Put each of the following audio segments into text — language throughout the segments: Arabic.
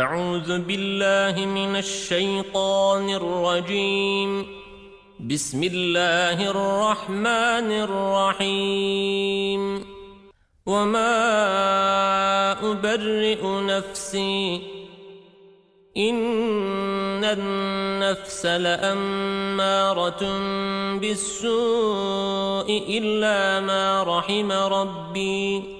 أعوذ بالله من الشيطان الرجيم. بسم الله الرحمن الرحيم. وما أبرئ نفسي إن النفس لأمارة بالسوء إلا ما رحم ربي.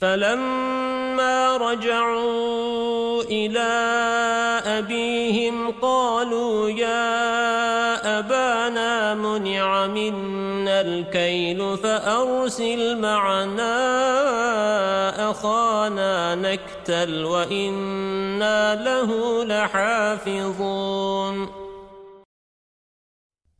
فلما رجعوا إلى أبيهم قالوا يا أبانا منع منا الكيل فأرسل معنا أخانا نكتل وإنا له لحافظون.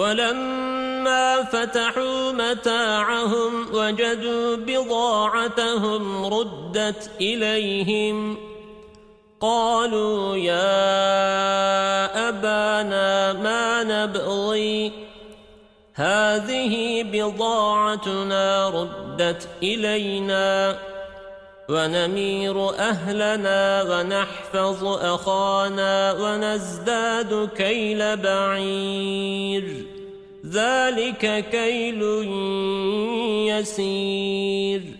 ولما فتحوا متاعهم وجدوا بضاعتهم ردت إليهم قالوا يا أبانا ما نبغي هذه بضاعتنا ردت إلينا ونمير أهلنا ونحفظ أخانا ونزداد كيل بعير. ذلك كيل يسير.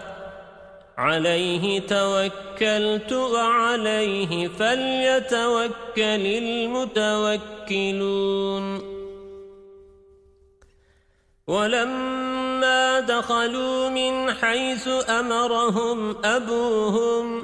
عليه توكلت وعليه فليتوكل المتوكلون. ولما دخلوا من حيث أمرهم أبوهم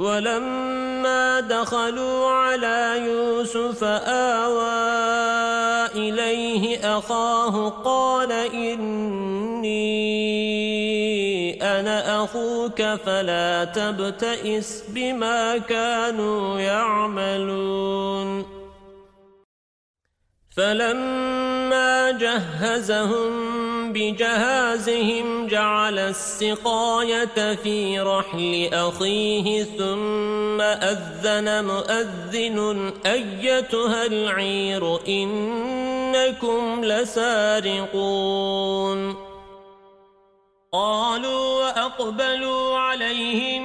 ولما دخلوا على يوسف آوى إليه أخاه قال إني أنا أخوك فلا تبتئس بما كانوا يعملون. فلما جهزهم بجهازهم جعل السقاية في رحل أخيه ثم أذن مؤذن أيتها العير إنكم لسارقون. قالوا وأقبلوا عليهم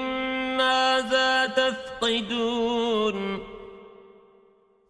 ماذا تفقدون؟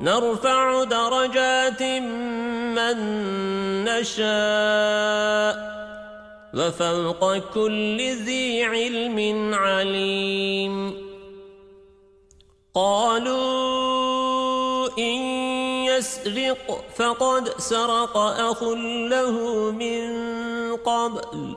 نرفع درجات من نشاء وفوق كل ذي علم عليم. قالوا إن يسرق فقد سرق أخ له من قبل.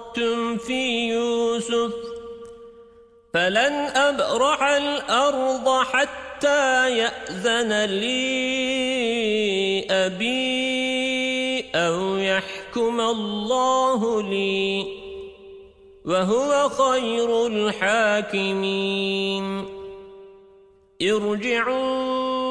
في يوسف فلن أبرح الأرض حتى يأذن لي أبي أو يحكم الله لي وهو خير الحاكمين. ارجعوا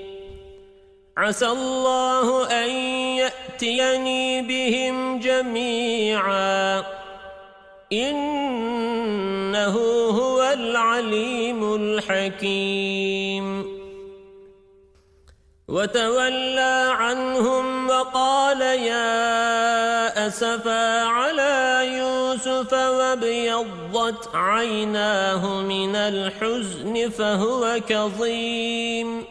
عسى الله أن يأتيني بهم جميعا. إنه هو العليم الحكيم. وتولى عنهم وقال يا أسفا على يوسف وابيضت عيناه من الحزن فهو كظيم.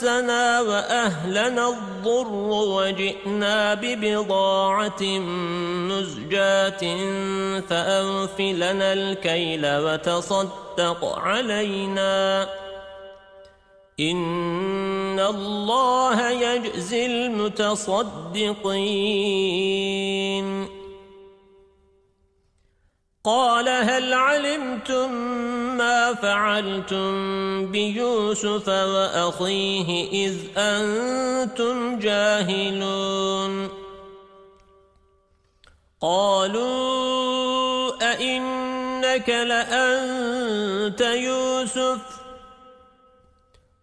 مسنا وأهلنا الضر وجئنا ببضاعة مزجاة فأنفلنا الكيل وتصدق علينا. إن الله يجزي المتصدقين. قال هل علمتم ما فعلتم بيوسف وأخيه إذ أنتم جاهلون؟ قالوا أئنك لأنت يوسف؟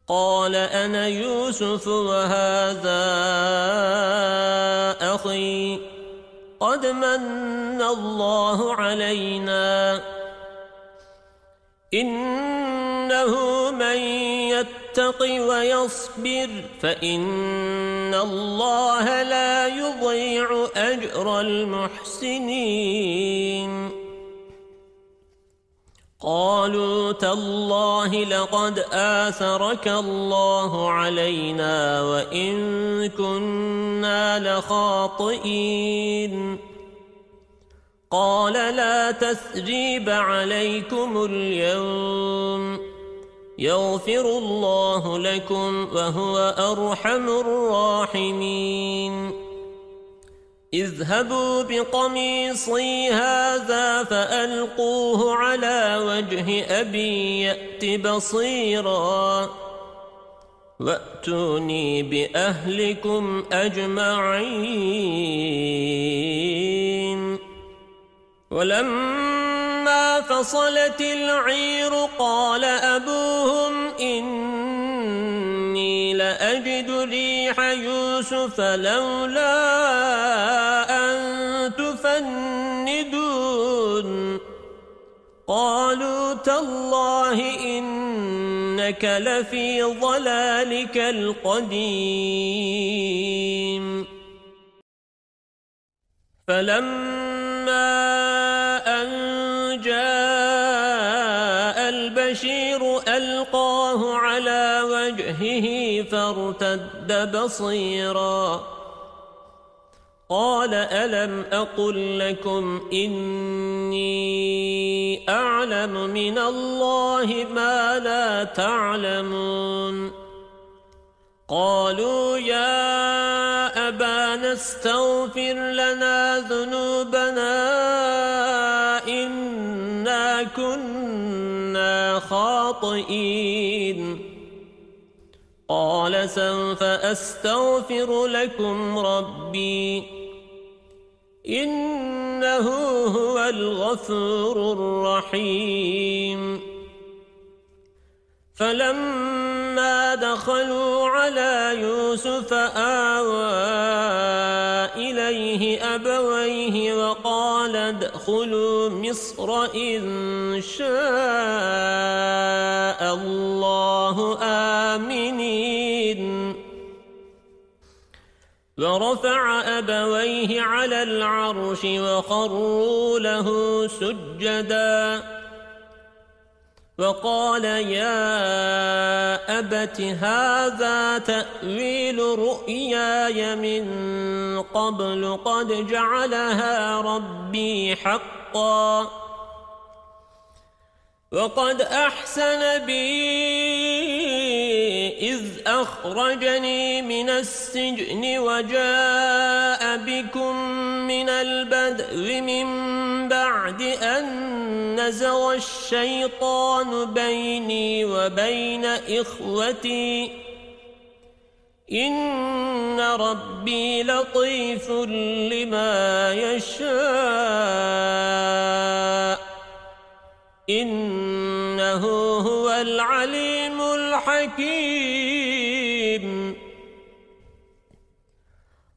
قال أنا يوسف وهذا أخي. قد من الله علينا. إنه من يتق ويصبر فإن الله لا يضيع أجر المحسنين. قالوا تالله لقد آثرك الله علينا وإن كنا لخاطئين. قال لا تثريب عليكم اليوم. يغفر الله لكم وهو أرحم الراحمين. اذهبوا بقميصي هذا فألقوه على وجه أبي يأت بصيرا. وأتوني بأهلكم أجمعين. ولما فصلت العير قال أبوهم إني لأجد ريح يوسف لولا أن تفندون. قالوا تالله إن إنك لفي ضلالك القديم. فلما فارتد بصيراً. قال ألم أقل لكم إني أعلم من الله ما لا تعلمون؟ قالوا يا أبانا استغفر لنا ذنوبنا إنا كنا خاطئين. قال سوف أستغفر لكم ربي إنه هو الغفور الرحيم. فلما دخلوا على يوسف آوى إليه أبويه وقال ادخلوا مصر إن شاء الله آمنين. ورفع أبويه على العرش وخروا له سجدا. وقال يا أبت هذا تأويل رؤياي من قبل قد جعلها ربي حقا. وقد أحسن بي إذ أخرجني من السجن وجاء بكم من البدء من بعد أن نزغ الشيطان بيني وبين إخوتي. إن ربي لطيف لما يشاء. إنه هو العليم الحكيم.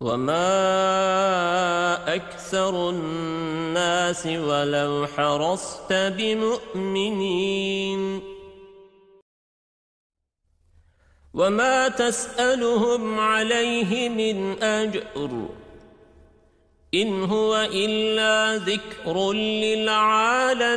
وما أكثر الناس ولو حرصت بمؤمنين وما تسألهم عليه من أجر إن هو إلا ذكر للعالمين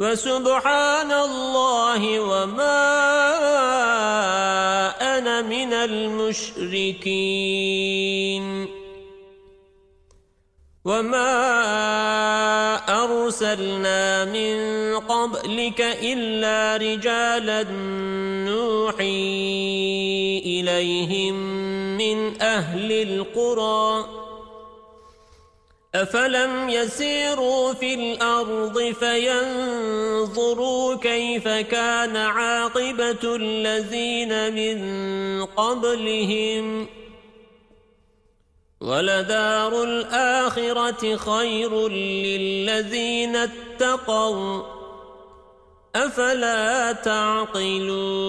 وسبحان الله وما أنا من المشركين. وما أرسلنا من قبلك إلا رجالا نوحي إليهم من أهل القرى. أفلم يسيروا في الأرض فينظروا كيف كان عاقبة الذين من قبلهم ولدار الآخرة خير للذين اتقوا أفلا تعقلون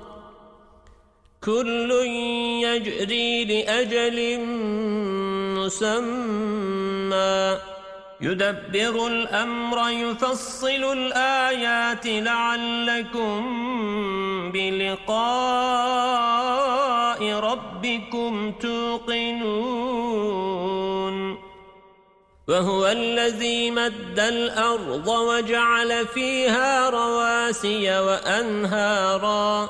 كل يجري لأجل مسمى. يدبر الأمر يفصل الآيات لعلكم بلقاء ربكم توقنون. وهو الذي مد الأرض وجعل فيها رواسي وأنهارا.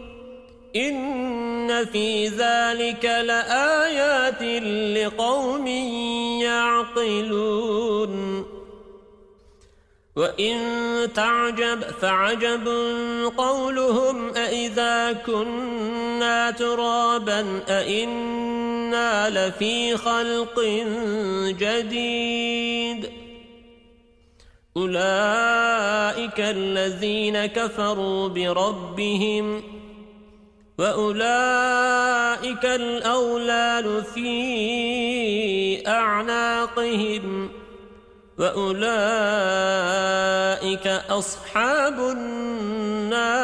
إن في ذلك لآيات لقوم يعقلون وإن تعجب فعجب قولهم أئذا كنا ترابا أئنا لفي خلق جديد أولئك الذين كفروا بربهم وأولئك الأولال في أعناقهم وأولئك أصحاب النار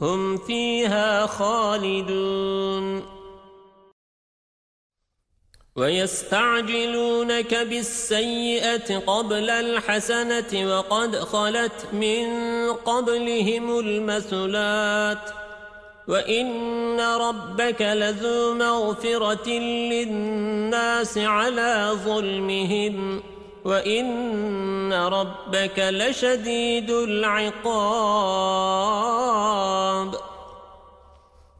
هم فيها خالدون ويستعجلونك بالسيئة قبل الحسنة وقد خلت من قبلهم المثلات. وإن ربك لذو مغفرة للناس على ظلمهم. وإن ربك لشديد العقاب.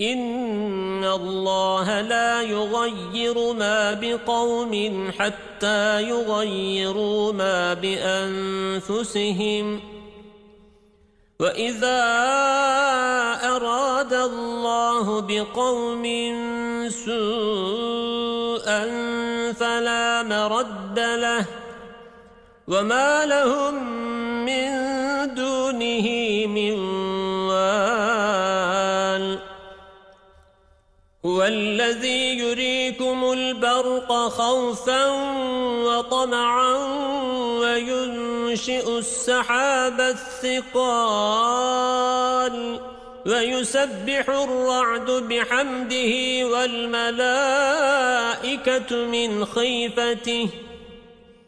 إن الله لا يغير ما بقوم حتى يغيروا ما بأنفسهم وإذا أراد الله بقوم سوءا فلا مرد له وما لهم من دونه من هو الذي يريكم البرق خوفا وطمعا وينشئ السحاب الثقال ويسبح الرعد بحمده والملائكة من خيفته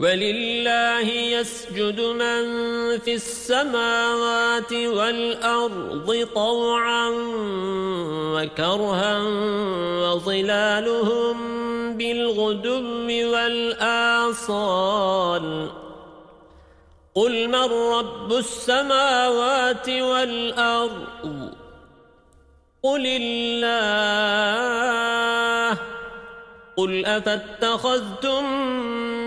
ولله يسجد من في السماوات والأرض طوعا وكرها وظلالهم بالغدم والآصال. قل من رب السماوات والأرض؟ قل الله. قل أفاتخذتم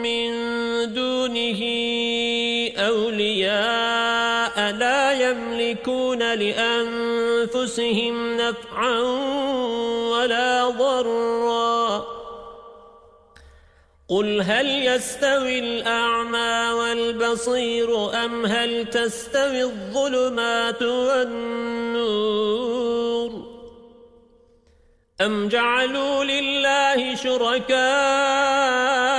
من دونه أولياء لا يملكون لأنفسهم نفعا ولا ضرا. قل هل يستوي الأعمى والبصير أم هل تستوي الظلمات والنور؟ أم جعلوا لله شركاء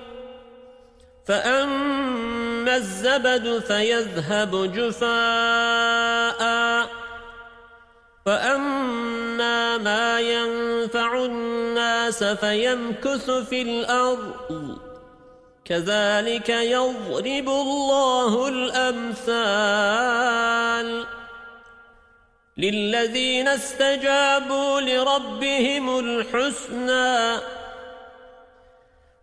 فأما الزبد فيذهب جفاء. فأما ما ينفع الناس فيمكث في الأرض. كذلك يضرب الله الأمثال للذين استجابوا لربهم الحسنى.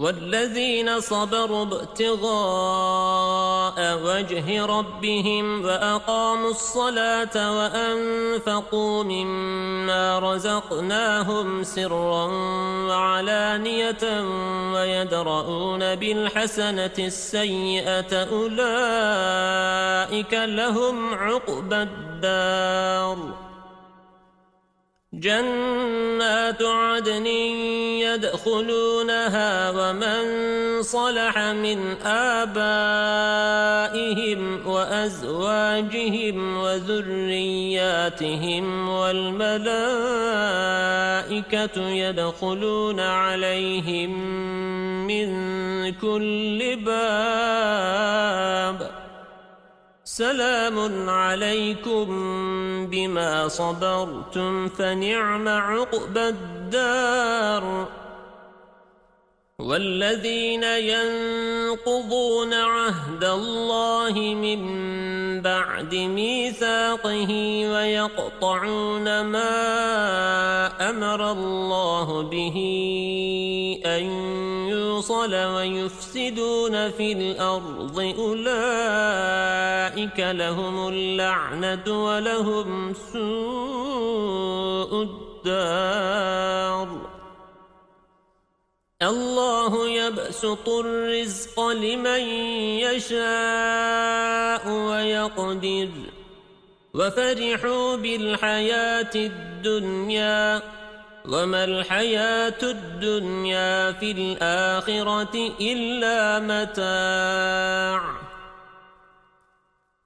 والذين صبروا ابتغاء وجه ربهم وأقاموا الصلاة وأنفقوا مما رزقناهم سرا وعلانية ويدرؤون بالحسنة السيئة أولئك لهم عقبى الدار جنات عدن يدخلونها ومن صلح من آبائهم وأزواجهم وذرياتهم والملائكة يدخلون عليهم من كل باب سلام عليكم بما صبرتم فنعم عقب الدار. والذين ينقضون عهد الله من بعد ميثاقه ويقطعون ما أمر الله به أن يوصل ويفسدون في الأرض أولئك لهم اللعنة ولهم سوء الدار الله يبسط الرزق لمن يشاء ويقدر. وفرحوا بالحياة الدنيا. وما الحياة الدنيا في الآخرة إلا متاع.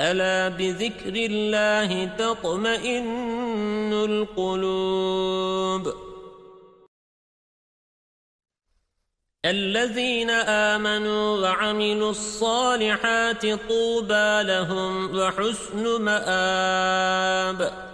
ألا بذكر الله تطمئن القلوب؟ الذين آمنوا وعملوا الصالحات طوبى لهم وحسن مآب.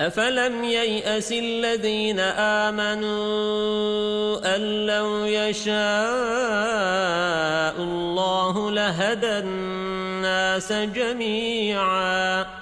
أفلم ييأس الذين آمنوا أن لو يشاء الله لهدى الناس جميعا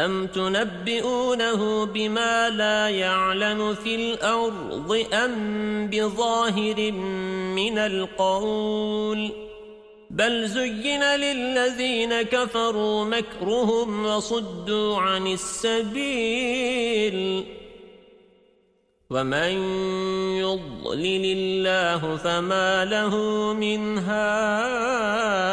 أم تنبئونه بما لا يعلم في الأرض أم بظاهر من القول بل زين للذين كفروا مكرهم وصدوا عن السبيل ومن يضلل الله فما له من هاد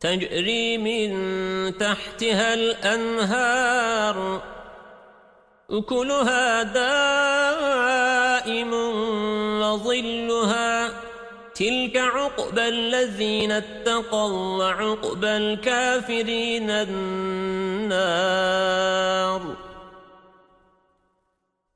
تجري من تحتها الأنهار. أكلها دائم وظلها. تلك عقبى الذين اتقوا وعقبى الكافرين النار.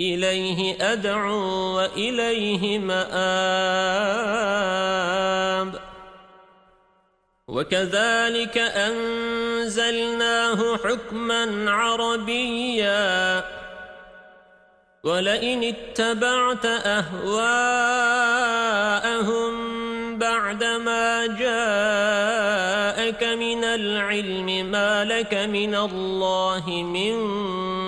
إليه أدعو وإليه مآب. وكذلك أنزلناه حكما عربيا. ولئن اتبعت أهواءهم بعدما جاءك من العلم ما لك من الله من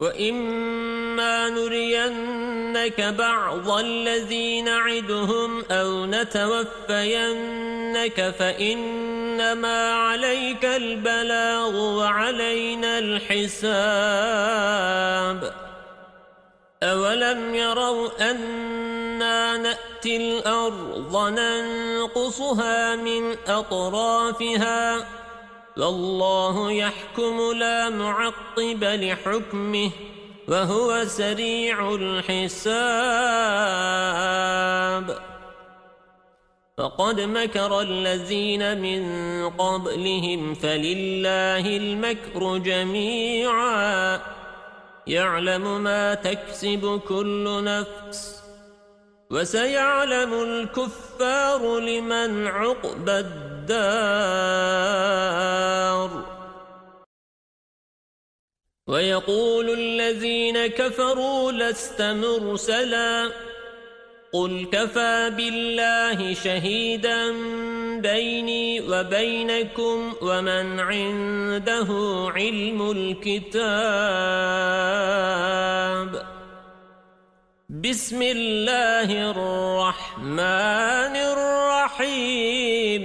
وإما نرينك بعض الذي نعدهم أو نتوفينك فإنما عليك البلاغ وعلينا الحساب أولم يروا أنا نأتي الأرض ننقصها من أطرافها والله يحكم لا معقب لحكمه وهو سريع الحساب فقد مكر الذين من قبلهم فلله المكر جميعا يعلم ما تكسب كل نفس وسيعلم الكفار لمن عقب الدار. ويقول الذين كفروا لست مرسلا. قل كفى بالله شهيدا بيني وبينكم ومن عنده علم الكتاب. بسم الله الرحمن الرحيم.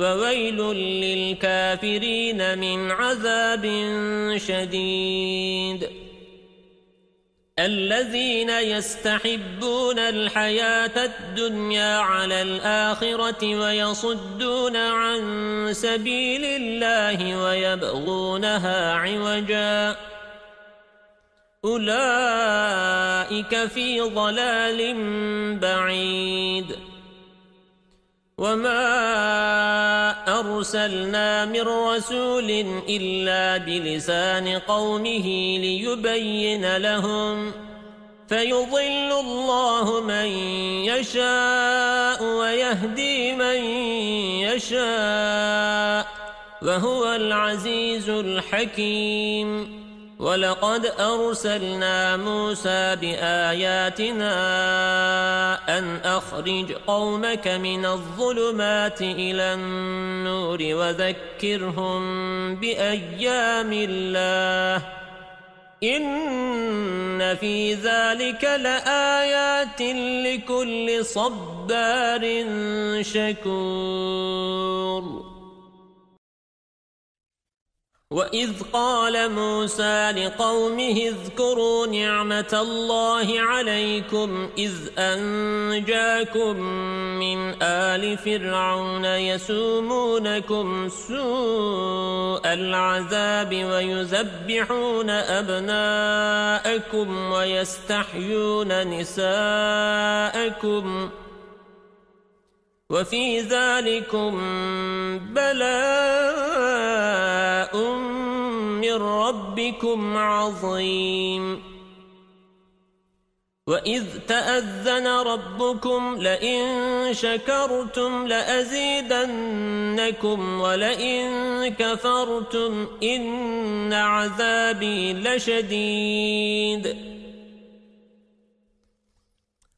وويل للكافرين من عذاب شديد. الذين يستحبون الحياة الدنيا على الآخرة ويصدون عن سبيل الله ويبغونها عوجاً. أولئك في ضلال بعيد. وما أرسلنا من رسول إلا بلسان قومه ليبين لهم فيضل الله من يشاء ويهدي من يشاء وهو العزيز الحكيم ولقد أرسلنا موسى بآياتنا أن أخرج قومك من الظلمات إلى النور وذكرهم بأيام الله. إن في ذلك لآيات لكل صبار شكور. وَإِذْ قَالَ مُوسَى لِقَوْمِهِ اذْكُرُوا نِعْمَةَ اللَّهِ عَلَيْكُمْ إِذْ أَنْجَاكُمْ مِنْ آلِ فِرْعَوْنَ يَسُومُونَكُمْ سُوءَ الْعَذَابِ وَيُذَبِّحُونَ أَبْنَاءَكُمْ وَيَسْتَحْيُونَ نِسَاءَكُمْ وَفِي ذَلِكُمْ بَلَاءٌ مِّن رَّبِّكُمْ عَظِيمٌ. وَإِذْ تَأَذَّنَ رَبُّكُمْ لَئِن شَكَرْتُمْ لَأَزِيدَنَّكُمْ وَلَئِن كَفَرْتُمْ إِنَّ عَذَابِي لَشَدِيدٌ.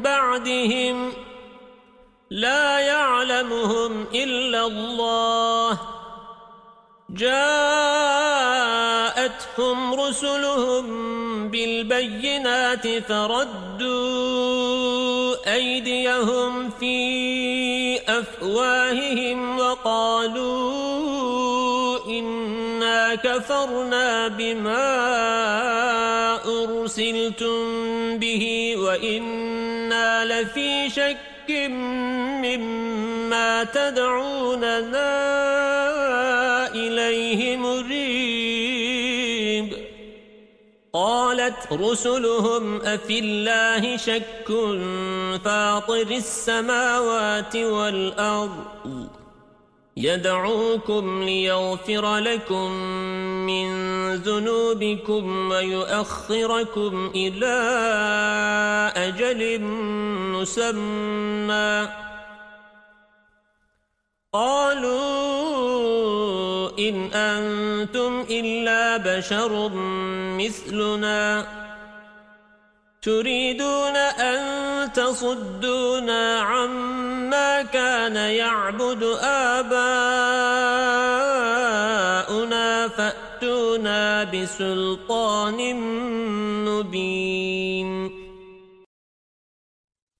بعدهم لا يعلمهم إلا الله. جاءتهم رسلهم بالبينات فردوا أيديهم في أفواههم وقالوا إنا كفرنا بما أرسلتم به وإنا لفي شك مما تدعوننا إليه مريب قالت رسلهم أفي الله شك فاطر السماوات والأرض يدعوكم ليغفر لكم من ذنوبكم ويؤخركم إلى أجل مسمى. قالوا إن أنتم إلا بشر مثلنا. تريدون أن تصدونا عما كان يعبد آباؤنا فأتونا بسلطان مبين.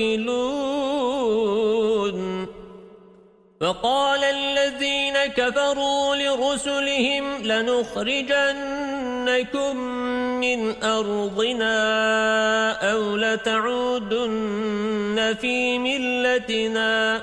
المتوكلون وقال الذين كفروا لرسلهم لنخرجنكم من أرضنا أو لتعودن في ملتنا.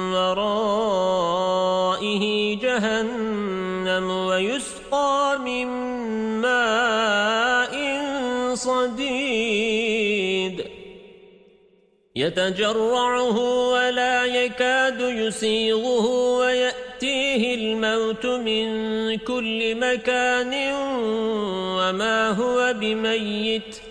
ورائه جهنم ويسقى من ماء صديد يتجرعه ولا يكاد يسيغه ويأتيه الموت من كل مكان وما هو بميت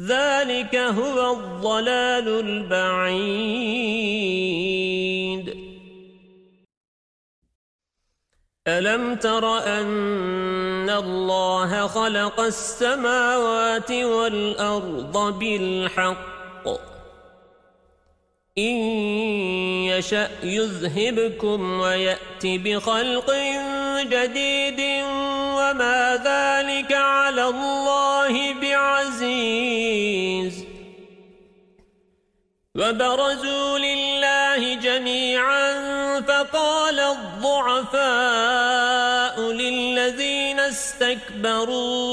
ذلك هو الضلال البعيد. ألم تر أن الله خلق السماوات والأرض بالحق؟ إن يشأ يذهبكم ويأتي بخلق جديد وما ذلك على الله بعزيز. وبرزوا لله جميعا فقال الضعفاء للذين استكبروا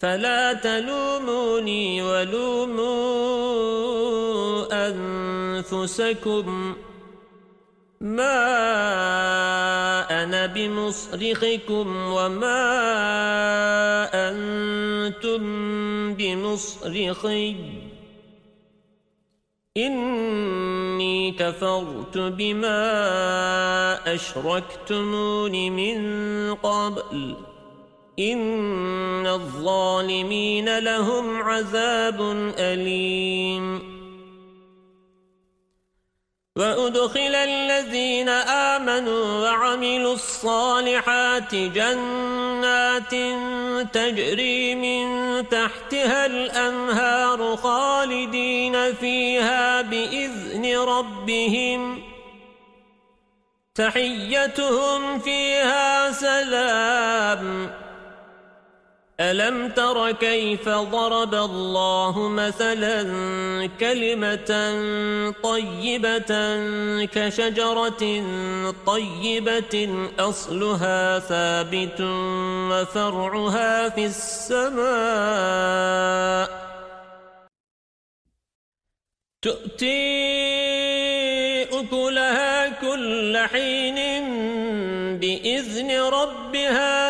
فلا تلوموني ولوموا أنفسكم. ما أنا بمصرخكم وما أنتم بمصرخي. إني كفرت بما أشركتمون من قبل. إن الظالمين لهم عذاب أليم وأدخل الذين آمنوا وعملوا الصالحات جنات تجري من تحتها الأنهار خالدين فيها بإذن ربهم تحيتهم فيها سلام ألم تر كيف ضرب الله مثلا كلمة طيبة كشجرة طيبة أصلها ثابت وفرعها في السماء تؤتي أكلها كل حين بإذن ربها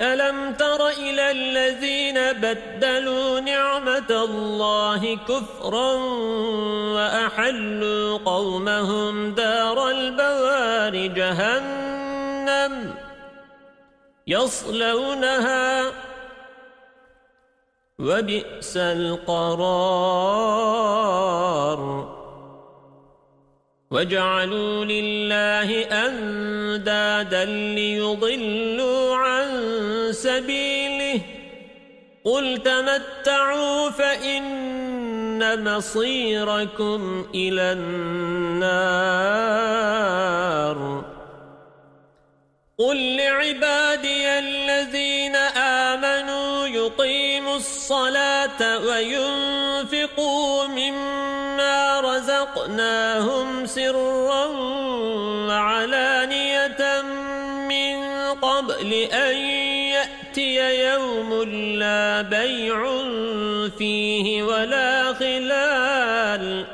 ألم تر إلى الذين بدلوا نعمة الله كفرا وأحلوا قومهم دار البوار جهنم يصلونها وبئس القرار. وجعلوا لله أندادا ليضلوا سبيله قل تمتعوا فإن مصيركم إلى النار. قل لعبادي الذين آمنوا يقيموا الصلاة وينفقوا مما رزقناهم سرا وعلانية من قبل أن لا بيع فيه ولا خلال.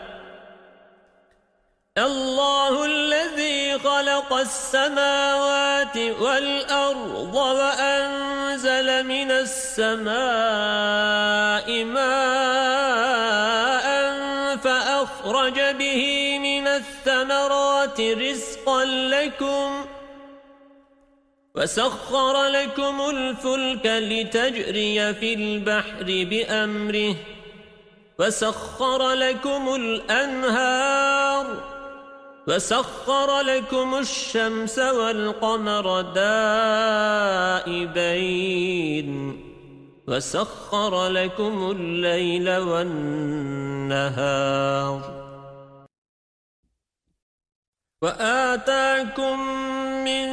الله الذي خلق السماوات والأرض وأنزل من السماء ماء فأخرج به من الثمرات رزقا لكم وسخر لكم الفلك لتجري في البحر بأمره وسخر لكم الأنهار وسخر لكم الشمس والقمر دائبين وسخر لكم الليل والنهار وآتاكم من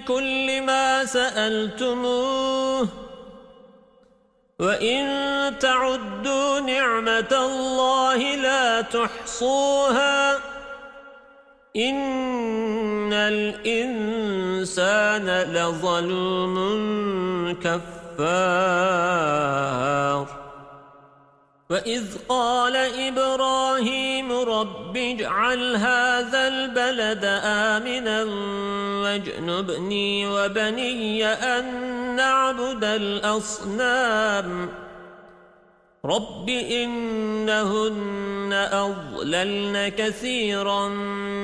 كل ما سألتموه وإن تعدوا نعمة الله لا تحصوها إن الإنسان لظلوم كفار وإذ قال إبراهيم رب اجعل هذا البلد آمنا واجنبني وبني أن نعبد الأصنام رب إنهن أضللن كثيرا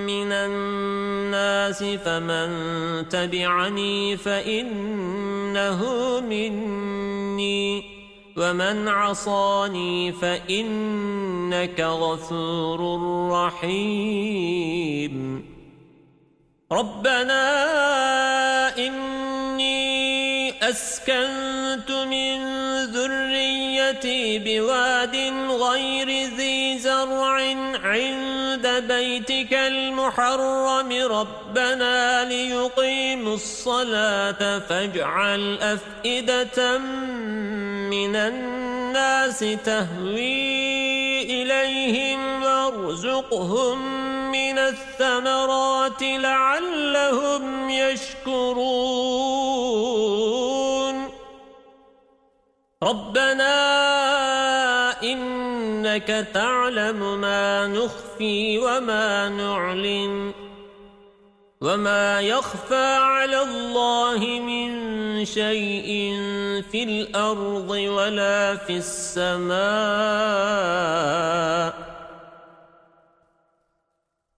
من الناس فمن تبعني فإنه مني ومن عصاني فإنك غفور رحيم ربنا إني أسكنت من ذريتي بواد غير ذي زرع عند بيتك المحرم. ربنا ليقيموا الصلاة فاجعل أفئدة من الناس تهوي إليهم وارزقهم من الثمرات لعلهم يشكرون. ربنا إنك تعلم ما نخفي وما نعلن وما يخفى على الله من شيء في الأرض ولا في السماء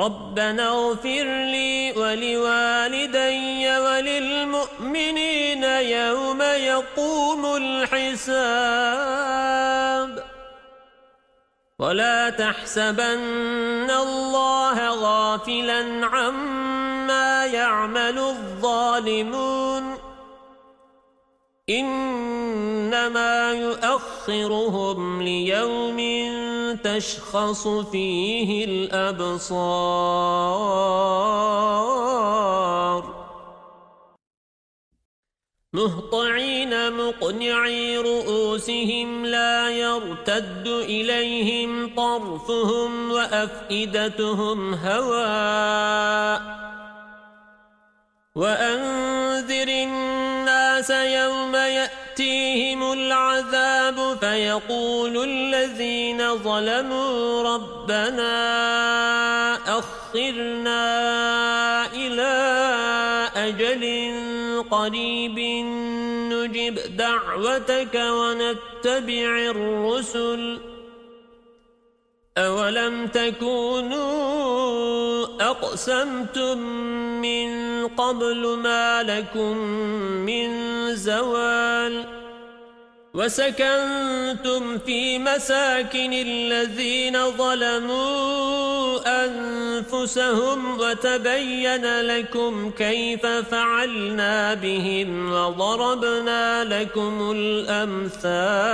ربنا اغفر لي ولوالدي وللمؤمنين يوم يقوم الحساب. ولا تحسبن الله غافلا عما يعمل الظالمون. إنما يؤخرهم ليوم تشخص فيه الأبصار. مهطعين مقنعي رؤوسهم لا يرتد إليهم طرفهم وأفئدتهم هواء. وأنذر الناس يوم يأتيهم العذاب فيقول الذين ظلموا ربنا أخرنا إلى أجل قريب نجب دعوتك ونتبع الرسل أولم تكونوا أقسمتم من قبل ما لكم من زوال وسكنتم في مساكن الذين ظلموا أنفسهم وتبين لكم كيف فعلنا بهم وضربنا لكم الأمثال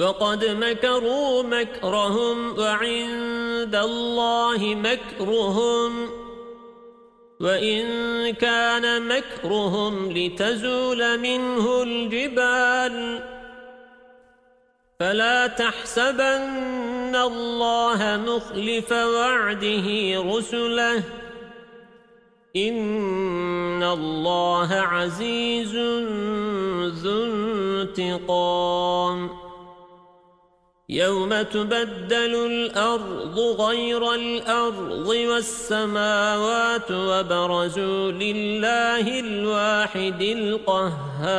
وقد مكروا مكرهم وعند الله مكرهم وَإِن كَانَ مَكْرُهُمْ لِتَزُولَ مِنْهُ الْجِبَالُ فَلَا تَحْسَبَنَّ اللَّهَ مُخْلِفَ وَعْدِهِ رُسُلَهُ إِنَّ اللَّهَ عَزِيزٌ ذُو انتقام يوم تبدل الأرض غير الأرض والسماوات وبرزوا لله الواحد القهار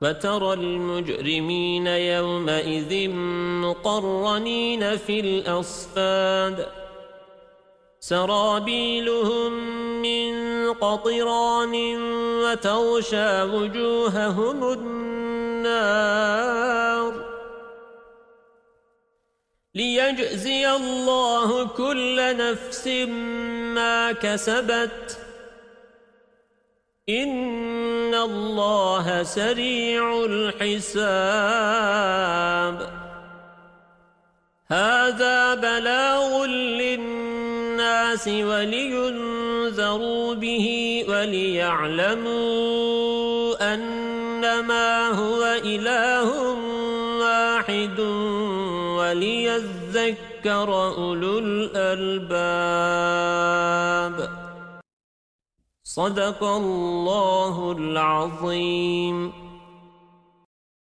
فترى المجرمين يومئذ مقرنين في الأصفاد سرابيلهم من قطران وتغشى وجوههم النار ليجزي الله كل نفس ما كسبت. إن الله سريع الحساب. هذا بلاغ للناس ولينذروا به وليعلموا أنما هو إله واحد وليذكر أولو الألباب. صدق الله العظيم.